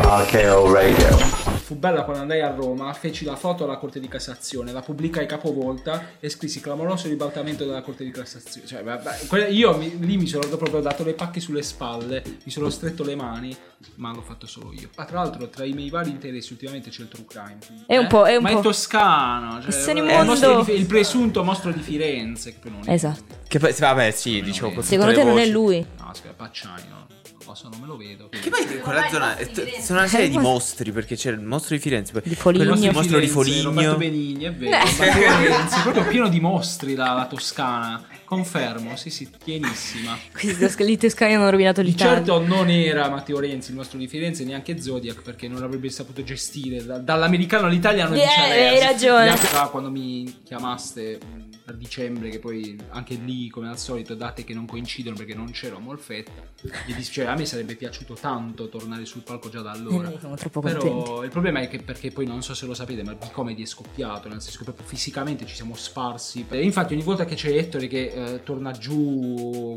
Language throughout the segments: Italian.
to RKO Radio. Fu bella quando andai a Roma, feci la foto alla Corte di Cassazione, la pubblicai capovolta e scrissi clamoroso ribaltamento della Corte di Cassazione. Cioè, vabbè, que- io mi- lì mi sono proprio dato le pacche sulle spalle, mi sono stretto le mani, ma l'ho fatto solo io. Ma tra l'altro, tra i miei vari interessi, ultimamente c'è il true crime. È un po'- è un ma po'- è toscano, cioè, in è il, mostro di- il presunto mostro di Firenze. Che poi non è. Esatto. Che poi, vabbè, sì, dicevo tutte Secondo te non è lui? No, aspetta, Pacciani, no. So, non me lo vedo. Che poi in quella zona t- sono una serie di mostri perché c'è il mostro di Firenze, poi Di Foligno. quello- il mostro di Firenze, Foligno. Roberto Benigni, è vero. Renzi, è proprio pieno di mostri la, la Toscana. Confermo, sì, sì, pienissima. Questi toscani toscani hanno rovinato Di l'Italia. certo non era Matteo Renzi il nostro di Firenze, neanche Zodiac, perché non avrebbe saputo gestire da- dall'americano all'italiano Eh, di hai ragione. Quando mi chiamaste a dicembre, che poi anche lì, come al solito, date che non coincidono perché non c'ero a Molfetta. Mi dis- cioè, a me sarebbe piaciuto tanto tornare sul palco già da allora. Eh, siamo troppo Però contenti. il problema è che perché poi non so se lo sapete, ma il comedy è scoppiato, nel senso che proprio fisicamente ci siamo sparsi. E infatti ogni volta che c'è Ettore che eh, torna giù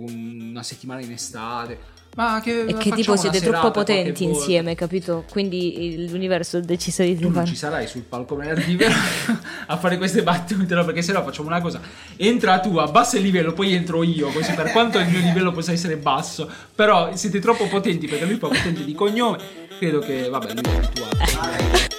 una settimana in estate, ma che E che tipo siete troppo potenti insieme, capito? Quindi l'universo ha deciso di Tu non fare. ci sarai sul palco venerdì vero? a fare queste battute, no? Perché sennò facciamo una cosa. Entra tu, abbassa il livello, poi entro io. Così per quanto il mio livello possa essere basso, però siete troppo potenti perché lui è potente di cognome. Credo che, vabbè, lui è abituato.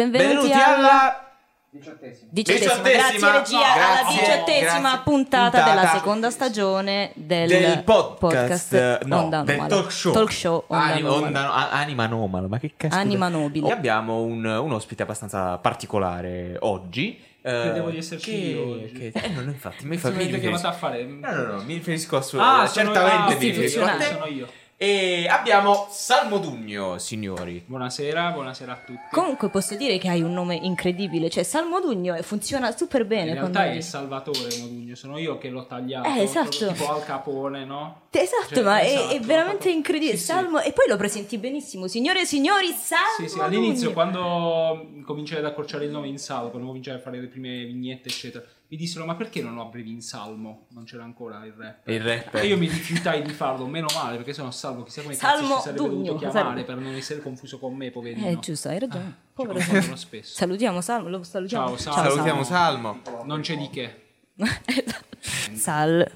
Benvenuti, Benvenuti alla alla Diciottesimo. diciottesima, Diciottesima. grazie regia, No, alla grazie, diciottesima grazie. puntata, Puntata. della seconda stagione del, del podcast, no, Onda del Anomala. talk show, Talk show Onda Ani- Anomala. Onda- Anima Anomala, ma che cazzo Anima nobile. E abbiamo un, un ospite abbastanza particolare oggi. eh, Credevo di esserci che- io oggi. che- eh, no, no, infatti, mi, fa, mi avete chiamato riferisco, a fare. no, no, no, mi riferisco a suo, Ah, eh, sono- certamente ah, mi riferisco a te. sono io. E abbiamo Salmo Dugno, signori. Buonasera, buonasera a tutti. Comunque posso dire che hai un nome incredibile, cioè Salmo Dugno e funziona super bene. In realtà è dici- Salvatore Modugno, sono io che l'ho tagliato. Eh, esatto. Tipo Al Capone, no? Esatto, Cioè, ma è- esatto, è, l'ho veramente incredibile. Sì, sì. Salmo, e poi lo presenti benissimo, signore e signori. Salmo Sì, sì, all'inizio Dugno. quando cominciai ad accorciare il nome in salmo, quando cominciai a fare le prime vignette, eccetera, mi dissero: Ma perché non lo abbrevi in salmo? Non c'era ancora il rap. Il rap. E io mi rifiutai di farlo, meno male, perché sono salvo, chissà come Salmo cazzo ci sarebbe Dugno, dovuto chiamare sarebbe. per non essere confuso con me, poverino. Eh, giusto, hai ragione. Ci Povero Salmo. spesso. Salutiamo Salmo, lo salutiamo. Ciao, Salmo. Salutiamo Salmo. Non c'è di che. Sal,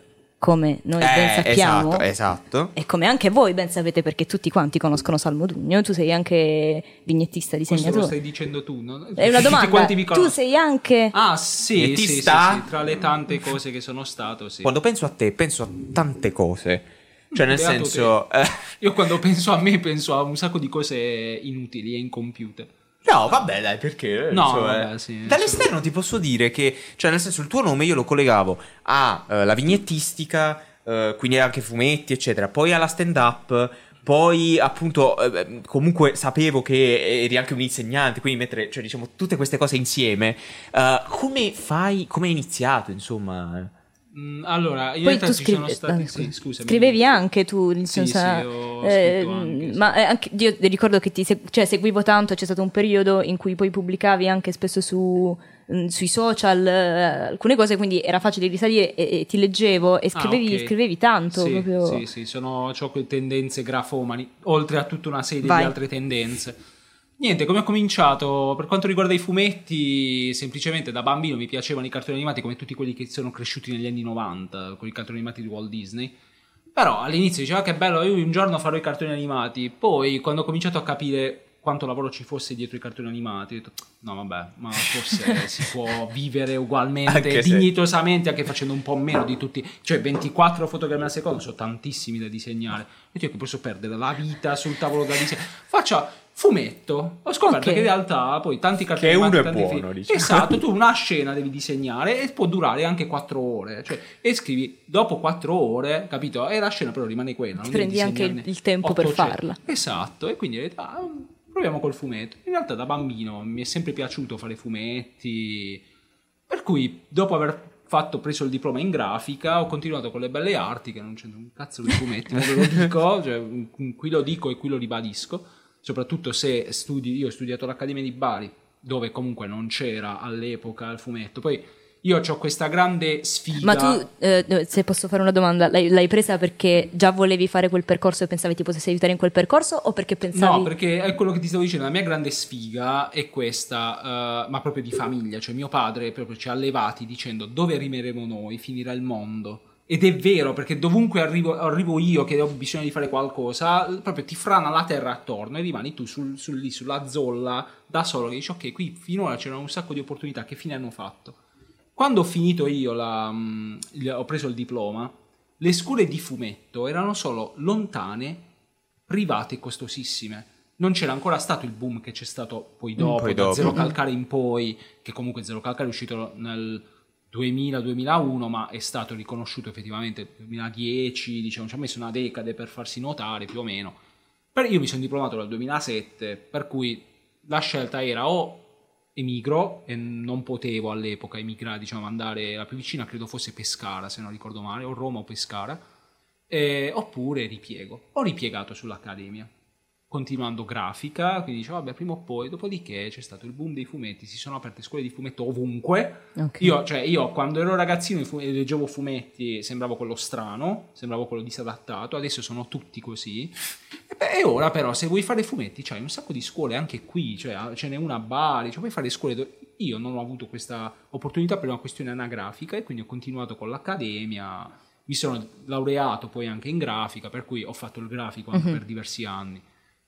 come noi ben Eh, sappiamo. esatto, esatto. E come anche voi ben sapete perché tutti quanti conoscono Salmo Dugno, tu sei anche vignettista, Questo lo disegnatore. stai dicendo tu, no? È una Tutti domanda. Tu sei anche Ah, sì, ti sì, sì, sta? sì, tra le tante cose che sono stato, sì. Quando penso a te, penso a tante cose. Cioè, nel Beato senso... eh, Io quando penso a me penso a un sacco di cose inutili e incompiute. No, vabbè, dai, perché? No, Insomma, vabbè, sì, Dall'esterno ti posso dire che, cioè, nel senso, il tuo nome io lo collegavo alla vignettistica, eh, quindi anche fumetti, eccetera, poi alla stand-up. Poi, appunto, eh, comunque sapevo che eri anche un insegnante, quindi mettere, cioè, diciamo, tutte queste cose insieme. eh, come fai, come hai iniziato, insomma? Mm, allora, in Poi tu sono stati... sì, scusa. scusami. Scrivevi anche tu, Sì, senso, sì, eh, scritto anche, ma eh, anche- io ti ricordo che ti cioè, seguivo tanto, c'è stato un periodo in cui poi pubblicavi anche spesso su, mm, sui social eh, alcune cose, quindi era facile risalire e, e ti leggevo e Ah, scrivevi, ok. scrivevi tanto. Sì, proprio. sì, sì, sono, ho quelle tendenze grafomani, oltre a tutta una serie Vai. di altre tendenze. Niente, come ho cominciato? Per quanto riguarda i fumetti, semplicemente da bambino mi piacevano i cartoni animati come tutti quelli che sono cresciuti negli anni 90, con i cartoni animati di Walt Disney. Però all'inizio diceva che bello, io un giorno farò i cartoni animati. Poi, quando ho cominciato a capire quanto lavoro ci fosse dietro i cartoni animati, ho detto, no vabbè, ma forse si può vivere ugualmente, dignitosamente, anche facendo un po' meno di tutti. Cioè 24 fotogrammi al secondo, sono tantissimi da disegnare. Io che posso perdere la vita sul tavolo da disegnare. Faccio fumetto. Ho scoperto Ok. che in realtà poi tanti cartoni Che uno animati, è buono, diciamo. Esatto, tu una scena devi disegnare e può durare anche 4 ore. Cioè, e scrivi dopo 4 ore, capito? E la scena però rimane quella. non devi prendi anche il- tempo per 800. farla. Esatto, e quindi ho detto, ah, proviamo col fumetto. In realtà da bambino mi è sempre piaciuto fare fumetti, per cui dopo aver fatto, preso il diploma in grafica, ho continuato con le belle arti, che non c'entra un cazzo di fumetti, ma ve lo dico, cioè, qui lo dico e qui lo ribadisco, soprattutto se studi, io ho studiato all'Accademia di Bari, dove comunque non c'era all'epoca il fumetto, poi Io ho questa grande sfiga. Ma tu, eh, se posso fare una domanda, l'hai, l'hai presa perché già volevi fare quel percorso e pensavi ti potessi aiutare in quel percorso o perché pensavi... No, perché è quello che ti stavo dicendo, la mia grande sfiga è questa, eh, ma proprio di famiglia, cioè mio padre proprio ci ha allevati dicendo dove arriveremo noi, finirà il mondo. Ed è vero, perché dovunque arrivo, arrivo io che ho bisogno di fare qualcosa, proprio ti frana la terra attorno e rimani tu sul, sul- lì sulla zolla da solo che dici ok, qui finora c'erano un sacco di opportunità, che fine hanno fatto? Quando ho finito io, la, mm, il- ho preso il diploma, le scuole di fumetto erano solo lontane, private e costosissime. Non c'era ancora stato il boom che c'è stato poi dopo, poi da dopo. Zero Calcare in poi, che comunque Zero Calcare è uscito nel 2000-2001, ma è stato riconosciuto effettivamente nel 2010, diciamo, ci ha messo una decade per farsi notare più o meno. Per- io mi sono diplomato nel 2007, per cui la scelta era o emigro e non potevo all'epoca emigrare, diciamo, andare la più vicina credo fosse Pescara, se non ricordo male, o Roma o Pescara, eh, oppure ripiego. Ho ripiegato sull'Accademia, continuando grafica, quindi dicevo, vabbè, prima o poi, dopodiché c'è stato il boom dei fumetti, si sono aperte scuole di fumetto ovunque. Ok. Io, cioè, io quando ero ragazzino e fu- e leggevo fumetti sembravo quello strano, sembravo quello disadattato, adesso sono tutti così. E, beh, e ora però se vuoi fare fumetti c'hai un sacco di scuole anche qui, cioè ce n'è una a Bari, cioè puoi fare scuole dove io non ho avuto questa opportunità per una questione anagrafica e quindi ho continuato con l'accademia, mi sono laureato poi anche in grafica, per cui ho fatto il grafico anche per diversi anni.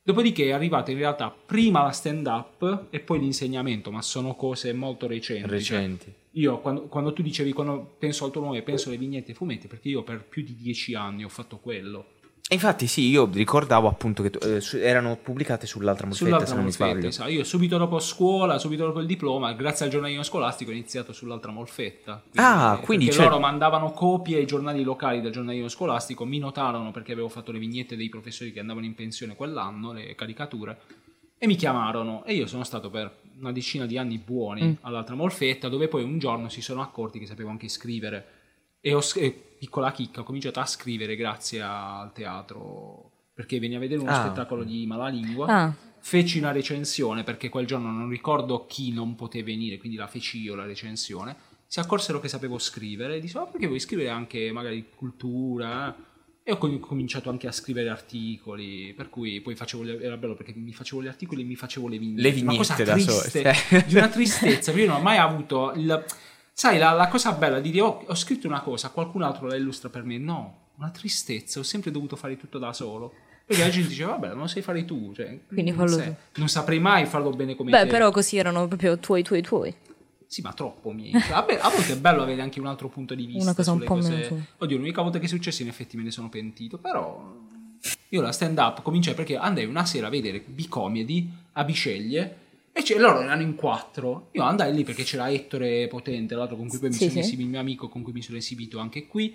Dopodiché è arrivata in realtà prima la stand up e poi l'insegnamento, ma sono cose molto recenti. cioè, Recenti. io quando, quando tu dicevi quando penso al tuo nome penso alle vignette e fumetti perché io per più di dieci anni ho fatto quello infatti sì, io ricordavo appunto che eh, erano pubblicate sull'altra molfetta, sull'altra se non mi molfetta sbaglio. esatto. io subito dopo scuola subito dopo il diploma grazie al giornalino scolastico ho iniziato sull'altra molfetta Ah, quindi perché c'è- loro mandavano copie ai giornali locali del giornalino scolastico mi notarono perché avevo fatto le vignette dei professori che andavano in pensione quell'anno le caricature e mi chiamarono e io sono stato per una decina di anni buoni all'altra molfetta dove poi un giorno si sono accorti che sapevo anche scrivere e ho s- e, piccola chicca ho cominciato a scrivere grazie al teatro perché veni a vedere uno Ah. spettacolo di Malalingua Ah, feci una recensione perché quel giorno non ricordo chi non poté venire, quindi la feci io la recensione. Si accorsero che sapevo scrivere e dissero: "Ma perché vuoi scrivere anche magari cultura? E ho com- cominciato anche a scrivere articoli, per cui poi facevo era bello perché mi facevo gli articoli e mi facevo le vignette. Le Una cosa vignette da sole, triste, cioè. di una tristezza, perché io non ho mai avuto il... Sai, la, la cosa bella di dire, "Oh, ho scritto una cosa, qualcun altro la illustra per me. No, una tristezza, ho sempre dovuto fare tutto da solo. Perché la gente diceva, vabbè, non lo sai fare tu. Cioè, Quindi non, fallo tu. non saprei mai farlo bene come beh, te. però così erano proprio tuoi, tuoi, tuoi. Sì, ma troppo miei. Vabbè, a volte è bello avere anche un altro punto di vista. Una cosa un po' cose. meno. Oddio, l'unica volta che è successo in effetti me ne sono pentito, però... Io la stand up cominciai perché andai una sera a vedere Bicomedy a Bisceglie e c'è- loro erano in quattro. Io andai lì perché c'era Ettore Potente, l'altro con cui poi mi Sì, sono sì. esibito, il mio amico con cui mi sono esibito anche qui.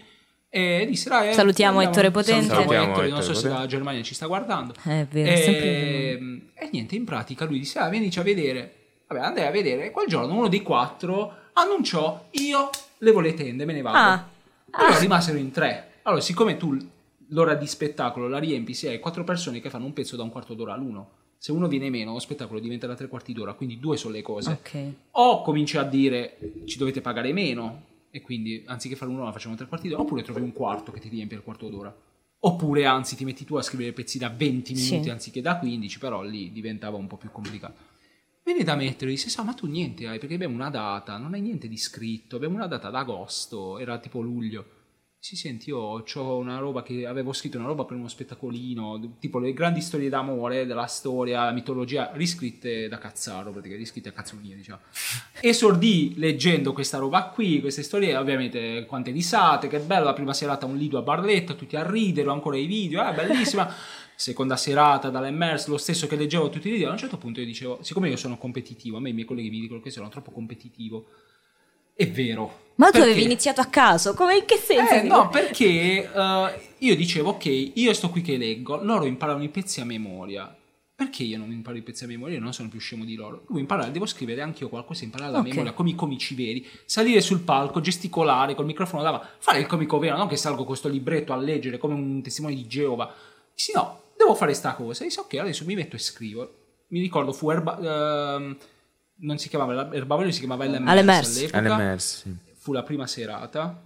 E disse, dai, eh, Salutiamo andiamo- Ettore Potente. Salutiamo Ettore, non so se la Germania ci sta guardando. È vero, sempre E, e niente, in pratica lui disse: ah, Vienici a vedere. Vabbè, andai a vedere. E quel giorno uno dei quattro annunciò: Io levo le tende, me ne vado. Ah. Allora rimasero in tre. Allora, siccome tu l'ora di spettacolo la riempi, se hai quattro persone che fanno un pezzo da un quarto d'ora l'uno. Se uno viene meno, lo spettacolo diventa da tre quarti d'ora, quindi due sono le cose. Ok. O cominci a dire ci dovete pagare meno e quindi anziché fare un'ora facciamo tre quarti d'ora, oppure trovi un quarto che ti riempie il quarto d'ora. Oppure anzi ti metti tu a scrivere pezzi da 20 Sì. minuti anziché da 15, però lì diventava un po' più complicato. Viene da mettere, dice, sa, ma tu niente hai, perché abbiamo una data, non hai niente di scritto, abbiamo una data d'agosto, era tipo luglio. Sì, senti, io ho una roba che avevo scritto, una roba per uno spettacolino, tipo le grandi storie d'amore della storia, la mitologia, riscritte da Cazzaro, praticamente, riscritte a cazzo mio, diciamo. Esordì leggendo questa roba qui, queste storie, ovviamente, quante risate, che bello, la prima serata un lido a Barletta, tutti a ridere, ho ancora i video, eh, bellissima. Seconda serata dall'Emmers, lo stesso che leggevo tutti i video, a un certo punto io dicevo, siccome io sono competitivo, a me i miei colleghi mi dicono che sono troppo competitivo. È vero. Ma tu Perché- avevi iniziato a caso, come in che senso? eh, no, perché eh, io dicevo, ok, io sto qui che leggo, loro imparano i pezzi a memoria. Perché io non imparo i pezzi a memoria? Io non sono più scemo di loro. Devo imparare, devo scrivere anche io qualcosa, imparare la Ok. memoria, come i comici veri. Salire sul palco, gesticolare col microfono davanti, fare il comico vero, non che salgo con questo libretto a leggere come un testimone di Geova. Sì, no, devo fare sta cosa. E dice, ok, adesso mi metto e scrivo. Mi ricordo, fu Erba... ehm, non si chiamava Erbavoglio, si chiamava LMS LMS. all'epoca LMS, sì. fu la prima serata,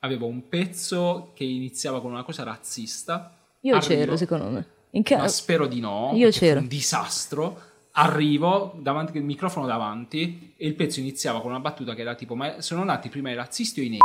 avevo un pezzo che iniziava con una cosa razzista. Io Arrivo- c'ero, secondo me. In che... Ma spero di no. Io c'ero. un disastro. Arrivo, davanti, il microfono davanti, e il pezzo iniziava con una battuta che era tipo: Ma sono nati prima i razzisti o i neri?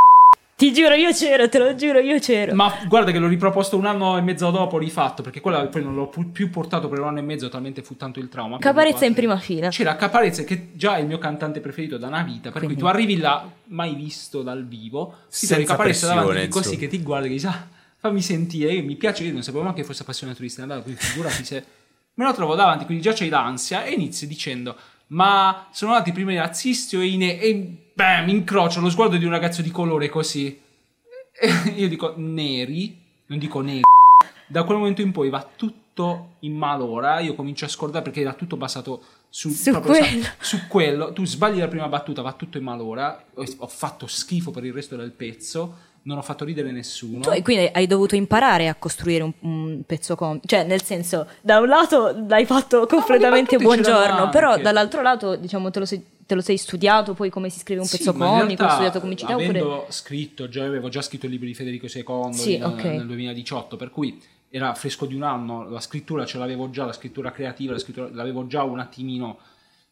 Ti giuro, io c'ero, te lo giuro, io c'ero. Ma guarda che l'ho riproposto un anno e mezzo dopo, rifatto, perché quella poi non l'ho più portato per un anno e mezzo, talmente fu tanto il trauma. Caparezza in prima fila. C'era Caparezza che già è il mio cantante preferito da una vita, per Quindi- cui tu arrivi là, mai visto dal vivo, Senza trovi Caparezza davanti così che ti guarda e dici ah, fammi sentire, io mi piace, io non sapevo neanche che fosse appassionato di stand up, quindi figurati se me lo trovo davanti, quindi già c'hai l'ansia e inizio dicendo ma sono nati prima i razzisti o i ne... e bam, incrocio lo sguardo di un ragazzo di colore così. E io dico neri, non dico neri. Da quel momento in poi va tutto in malora. Io comincio a scordare perché era tutto basato su, Su proprio, sa- quello. su quello. Tu sbagli la prima battuta, va tutto in malora. Ho, ho fatto schifo per il resto del pezzo. Non ho fatto ridere nessuno. Tu quindi hai dovuto imparare a costruire un, un pezzo comico. Cioè, nel senso, da un lato l'hai fatto completamente buongiorno, però dall'altro lato, diciamo, te lo, sei, te lo sei studiato poi come si scrive un Sì, pezzo comico, hai realtà, studiato comicità avendo oppure... scritto, già avevo già scritto il libro di Federico II Sì, in- ok. nel 2018, per cui era fresco di un anno, la scrittura ce l'avevo già, la scrittura creativa, la scrittura, l'avevo già un attimino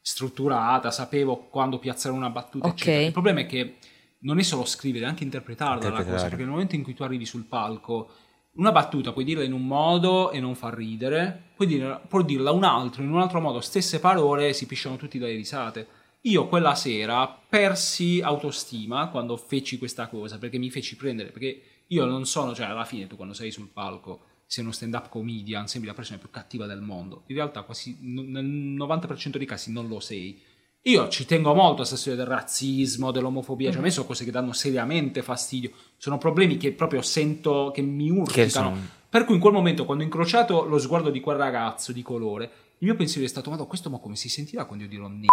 strutturata, sapevo quando piazzare una battuta, Ok. eccetera. Il problema è che non è solo scrivere, è anche interpretarla la cosa, perché nel momento in cui tu arrivi sul palco, una battuta puoi dirla in un modo e non far ridere, puoi, dirla, puoi dirla un altro, in un altro modo, stesse parole e si pisciano tutti dalle risate. Io quella sera persi autostima quando feci questa cosa, perché mi feci prendere, perché io non sono, cioè alla fine tu quando sei sul palco sei uno stand-up comedian, sembri la persona più cattiva del mondo. In realtà quasi nel 90% dei casi non lo sei. Io ci tengo molto a questa storia del razzismo, dell'omofobia, cioè a me sono cose che danno seriamente fastidio, sono problemi che proprio sento che mi urticano. Per cui in quel momento, quando ho incrociato lo sguardo di quel ragazzo di colore, il mio pensiero è stato: Ma questo mo come si sentirà quando io dirò ne?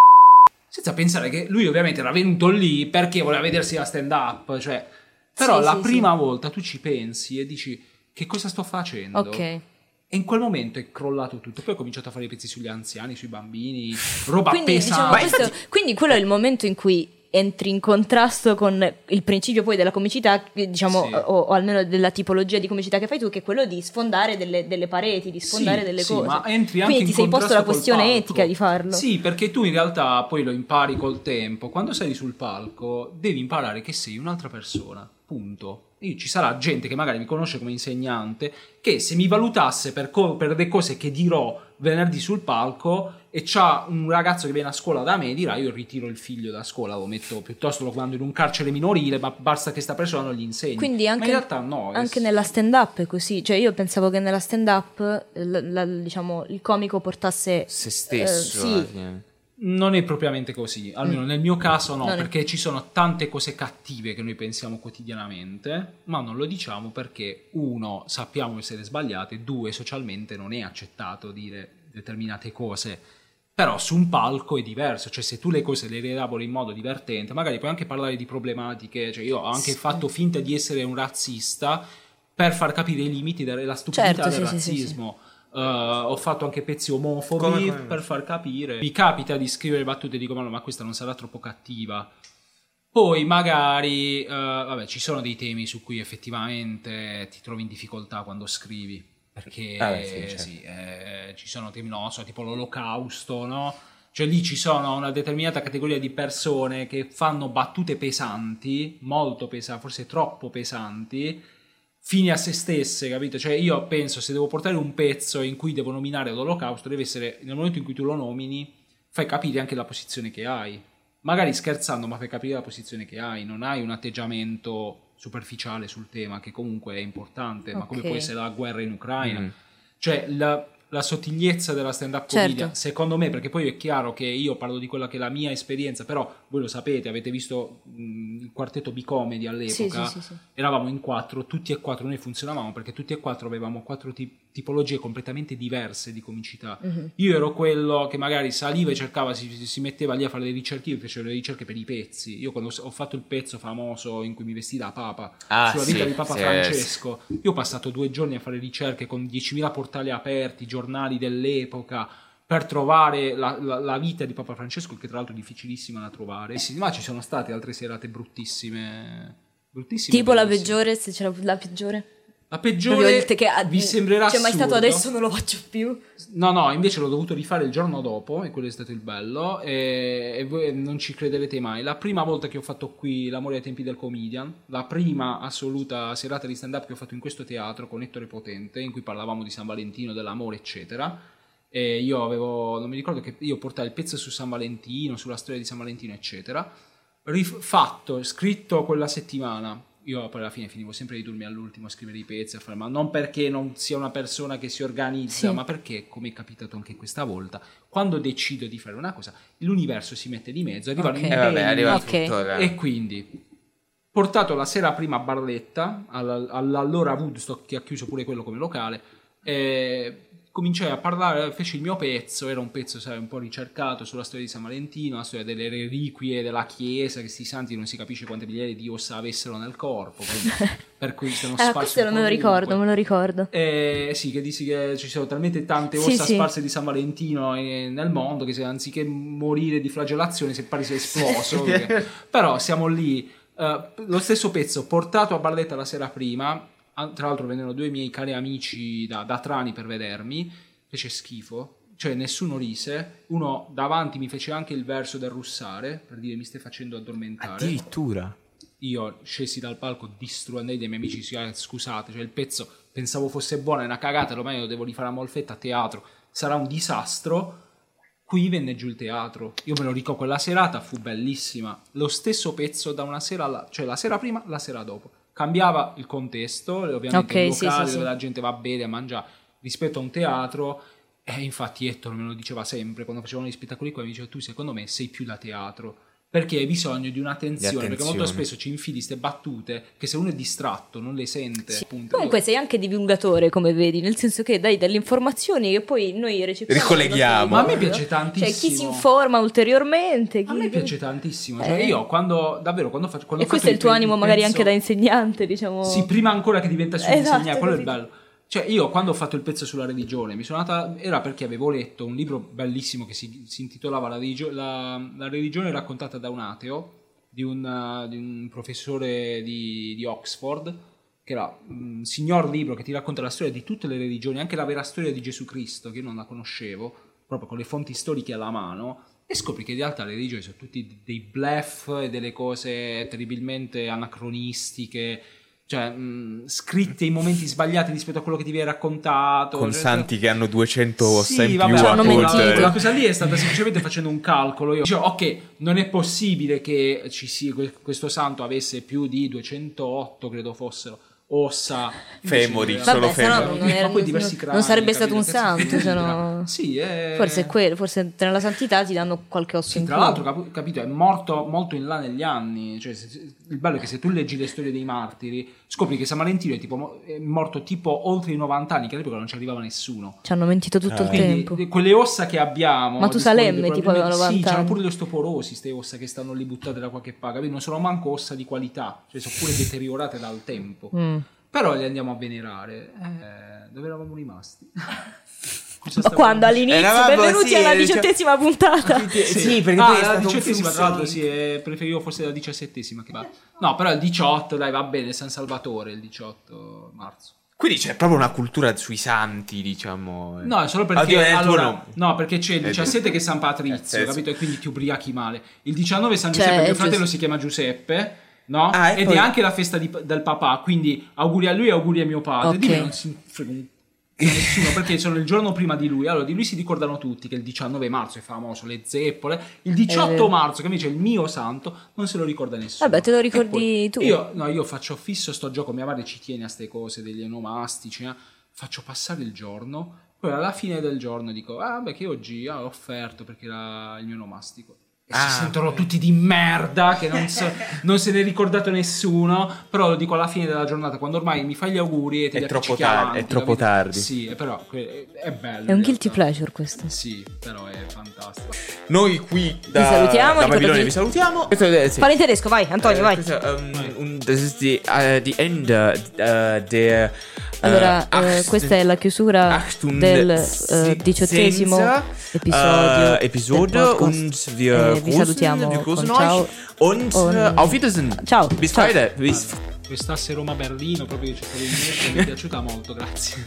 Senza pensare che lui ovviamente era venuto lì perché voleva vedersi la stand up. Cioè, però Sì, la sì, prima volta tu ci pensi e dici: Che cosa sto facendo? Ok. E in quel momento è crollato tutto. Poi ho cominciato a fare i pezzi sugli anziani, sui bambini, roba Quindi, diciamo, pesante. questo- quindi quello è il momento in cui entri in contrasto con il principio poi della comicità, diciamo, Sì. o, o almeno della tipologia di comicità che fai tu, che è quello di sfondare delle, delle pareti, di sfondare Sì, delle sì, cose. ma entri anche Quindi in ti sei posto la questione palco. etica di farlo. Sì, perché tu in realtà poi lo impari col tempo. Quando sei sul palco, devi imparare che sei un'altra persona. Punto. Io, ci sarà gente che magari mi conosce come insegnante che se mi valutasse per, co- per le cose che dirò venerdì sul palco e c'ha un ragazzo che viene a scuola da me dirà io ritiro il figlio da scuola lo metto piuttosto lo mando in un carcere minorile ma basta che sta persona non gli insegni Quindi ma anche, in realtà no è- anche nella stand up è così, cioè io pensavo che nella stand up diciamo, il comico portasse Se stesso. Eh, sì. Non è propriamente così, almeno nel mio caso no, Non è- perché ci sono tante cose cattive che noi pensiamo quotidianamente, ma non lo diciamo perché uno sappiamo essere sbagliate, due socialmente non è accettato dire determinate cose. Però su un palco è diverso, cioè se tu le cose le elabori in modo divertente, magari puoi anche parlare di problematiche, cioè io ho anche fatto finta di essere un razzista per far capire i limiti della stupidità Certo, del sì, sì, sì, sì. razzismo. Uh, ho fatto anche pezzi omofobi Come- come- per far capire. Mi capita di scrivere battute e dico: Ma, no, ma questa non sarà troppo cattiva. Poi magari, uh, vabbè, ci sono dei temi su cui effettivamente ti trovi in difficoltà quando scrivi. Perché Ah, beh, sì, certo. sì, eh, ci sono temi, non so, tipo l'olocausto, no? Cioè lì ci sono una determinata categoria di persone che fanno battute pesanti, molto pesanti, forse troppo pesanti, fini a se stesse, capito? Cioè io penso se devo portare un pezzo in cui devo nominare l'olocausto, deve essere nel momento in cui tu lo nomini, fai capire anche la posizione che hai. Magari scherzando, ma fai capire la posizione che hai, non hai un atteggiamento superficiale sul tema che comunque è importante, ma come può essere la guerra in Ucraina. Mm. Cioè la, la sottigliezza della stand-up Certo. comedian, secondo me, perché poi è chiaro che io parlo di quella che è la mia esperienza, però voi lo sapete, avete visto mh, il quartetto B-comedy all'epoca, Sì, sì, sì, eravamo in quattro, tutti e quattro noi funzionavamo perché tutti e quattro avevamo quattro ti- tipologie completamente diverse di comicità. Mhm. Io ero quello che magari saliva e cercava, si, si metteva lì a fare le ricerche, io facevo le ricerche per i pezzi. Io quando ho fatto il pezzo famoso in cui mi vestì da Papa, Ah, sulla sì, vita di Papa sì, Francesco, io ho passato due giorni a fare ricerche con 10.000 portali aperti, giornali dell'epoca, per trovare la, la- la vita di Papa Francesco, che tra l'altro è difficilissima da trovare. Sì, ma ci sono state altre serate bruttissime. bruttissime Tipo la bellissime. peggiore, se c'era la peggiore. La peggiore che ah, vi sembrerà C'è mai stato assurdo. adesso, non lo faccio più. No, no, invece l'ho dovuto rifare il giorno dopo e quello è stato il bello e, e voi non ci crederete mai. La prima volta che ho fatto qui L'amore ai tempi del comedian, la prima assoluta serata di stand up che ho fatto in questo teatro con Ettore Potente, in cui parlavamo di San Valentino, dell'amore, eccetera. E io avevo, non mi ricordo che io portai il pezzo su San Valentino, sulla storia di San Valentino, eccetera. Rif- fatto, scritto quella settimana. Io poi alla fine finivo sempre di turmi all'ultimo a scrivere i pezzi, a fare, ma non perché non sia una persona che si organizza, Sì. ma perché, come è capitato anche questa volta, quando decido di fare una cosa, l'universo si mette di mezzo, arrivano Ok. i Eh, vabbè, arriva Ok. tutto. eh. e quindi portato la sera prima a Barletta, alla- all'allora Woodstock che ha chiuso pure quello come locale, e cominciai a parlare, feci il mio pezzo, era un pezzo sai, un po' ricercato sulla storia di San Valentino, la storia delle reliquie della chiesa, che sti santi non si capisce quante migliaia di ossa avessero nel corpo, per cui sono Ah, sparsi questo me lo ricordo, me lo ricordo. Eh, sì, che dissi che ci sono talmente tante Sì, ossa sì. sparse di San Valentino eh, nel mondo che se anziché morire di flagellazione si è pari si è esploso. perché- Però siamo lì. eh, lo stesso pezzo portato a Barletta la sera prima. Tra l'altro vennero due miei cari amici da, da Trani per vedermi. Fece schifo. Cioè, nessuno rise. Uno davanti mi fece anche il verso del russare per dire mi stai facendo addormentare Addirittura. io scesi dal palco distruendo dei miei amici scusate cioè il pezzo pensavo fosse buono è una cagata ormai lo devo rifare a Molfetta a teatro sarà un disastro qui venne giù il teatro io me lo ricordo quella serata fu bellissima lo stesso pezzo da una sera alla cioè la sera prima la sera dopo cambiava il contesto ovviamente Ok, il locale sì, sì. dove la gente va a bere a mangiare rispetto a un teatro e infatti Ettore me lo diceva sempre quando facevano gli spettacoli qua mi diceva tu secondo me sei più da teatro perché hai bisogno di un'attenzione perché molto spesso ci infili ste battute che se uno è distratto non le sente appunto. Comunque Io- sei anche divulgatore, come vedi, nel senso che dai delle informazioni che poi noi recepiamo. Ricolleghiamo. Ma a me piace tantissimo. Cioè, chi si informa ulteriormente. Chi... a me piace tantissimo cioè Eh. io quando davvero quando faccio quando E questo è il tuo animo magari pezzo- anche da insegnante, diciamo. Sì, prima ancora che diventasse un Esatto, insegnante, quello è bello. Cioè, io quando ho fatto il pezzo sulla religione, mi sono andata. Era perché avevo letto un libro bellissimo che si, si intitolava la, religio- la- la religione raccontata da un ateo, di un, uh, di un professore di, di Oxford, che era un signor libro che ti racconta la storia di tutte le religioni, anche la vera storia di Gesù Cristo, che io non la conoscevo, proprio con le fonti storiche alla mano. E scopri che in realtà le religioni sono tutti dei bluff e delle cose terribilmente anacronistiche, cioè mh, scritte in momenti sbagliati rispetto a quello che ti viene raccontato. Con cioè- santi che hanno 200 ossa Sì, in vabbè, più. a. Twitter. quella cosa lì è stata semplicemente facendo un calcolo. Io dicevo, ok, non è possibile che ci sia, que- questo santo avesse più di 208, credo fossero, ossa. Femori, solo Vabbè, se no femori. non, era- Ma poi diversi non- crani, non sarebbe stato un santo, se no- Sì, è... Forse è quello, forse nella santità ti danno qualche osso Sì, in tra più. l'altro, capi- capito, è morto molto in là negli anni. Cioè, se- se- il bello è che se tu leggi le storie dei martiri, scopri che San Valentino è, tipo, è morto tipo oltre i 90 anni, che all'epoca non ci arrivava nessuno. Ci hanno mentito tutto il Ah. Quindi tempo. de- quelle ossa che abbiamo Matusalemme, disponibili, tipo, aveva probabilmente- 90 Sì, anni. pure le osteoporosi, queste ossa che stanno lì buttate da qualche capito? Non sono manco ossa di qualità, cioè sono pure deteriorate dal tempo. Mm. Però le andiamo a venerare. Eh, dove eravamo rimasti? Stavamo quando all'inizio, Eravamo- benvenuti sì, alla eh, diciottesima puntata. Sì, perché ah, la diciottesima, tra l'altro, sì, eh, preferivo forse la diciassettesima. Che va. No, però il 18, dai, va bene, San Salvatore il 18 marzo. Quindi c'è proprio una cultura sui santi, diciamo. eh. No, è solo perché, Oddio, allora, no, perché c'è il Eh, 17 che è San Patrizio, sì. capito? E quindi ti ubriachi male. Il 19 è San Cioè, Giuseppe, mio è fratello si chiama Giuseppe, no? Ah, e Ed poi- è anche la festa di- del papà, quindi auguri a lui e auguri a mio padre. Ok. Di me non si frega un nessuno perché sono il giorno prima di lui. Allora, di lui si ricordano tutti che il 19 marzo è famoso, le zeppole. Il 18 vero. marzo, che invece è il mio santo, non se lo ricorda nessuno. Vabbè, te lo ricordi poi tu. Io, no, io faccio fisso sto gioco, mia madre ci tiene a ste cose degli enomastici, eh. faccio passare il giorno, poi alla fine del giorno dico, ah beh che oggi ah, ho offerto perché era il mio onomastico. E Ah, si sentono tutti di merda che non, so- non se ne è ricordato nessuno, però lo dico alla fine della giornata, quando ormai mi fai gli auguri e ti È troppo tardi, avanti, è troppo tardi. Sì, eh, però è bello. È un guilty pleasure questo. Sì, però è fantastico. Noi qui da, salutiamo, da Babilonia vi salutiamo. È- sì. Parla in tedesco, vai, Antonio, Eh, vai. questo, um, un- das ist die, äh, die Ende äh, der Allora, Eh, eh, acht- questa è la chiusura del eh, si- diciottesimo senza, episodio. Episode del vi salutiamo con ciao. und, Und- äh, auf Wiedersehen. Ciao. Bis Ciao. Bis Quest'asse Roma-Berlino, proprio che ci stavi in mente, mi è piaciuta molto, grazie.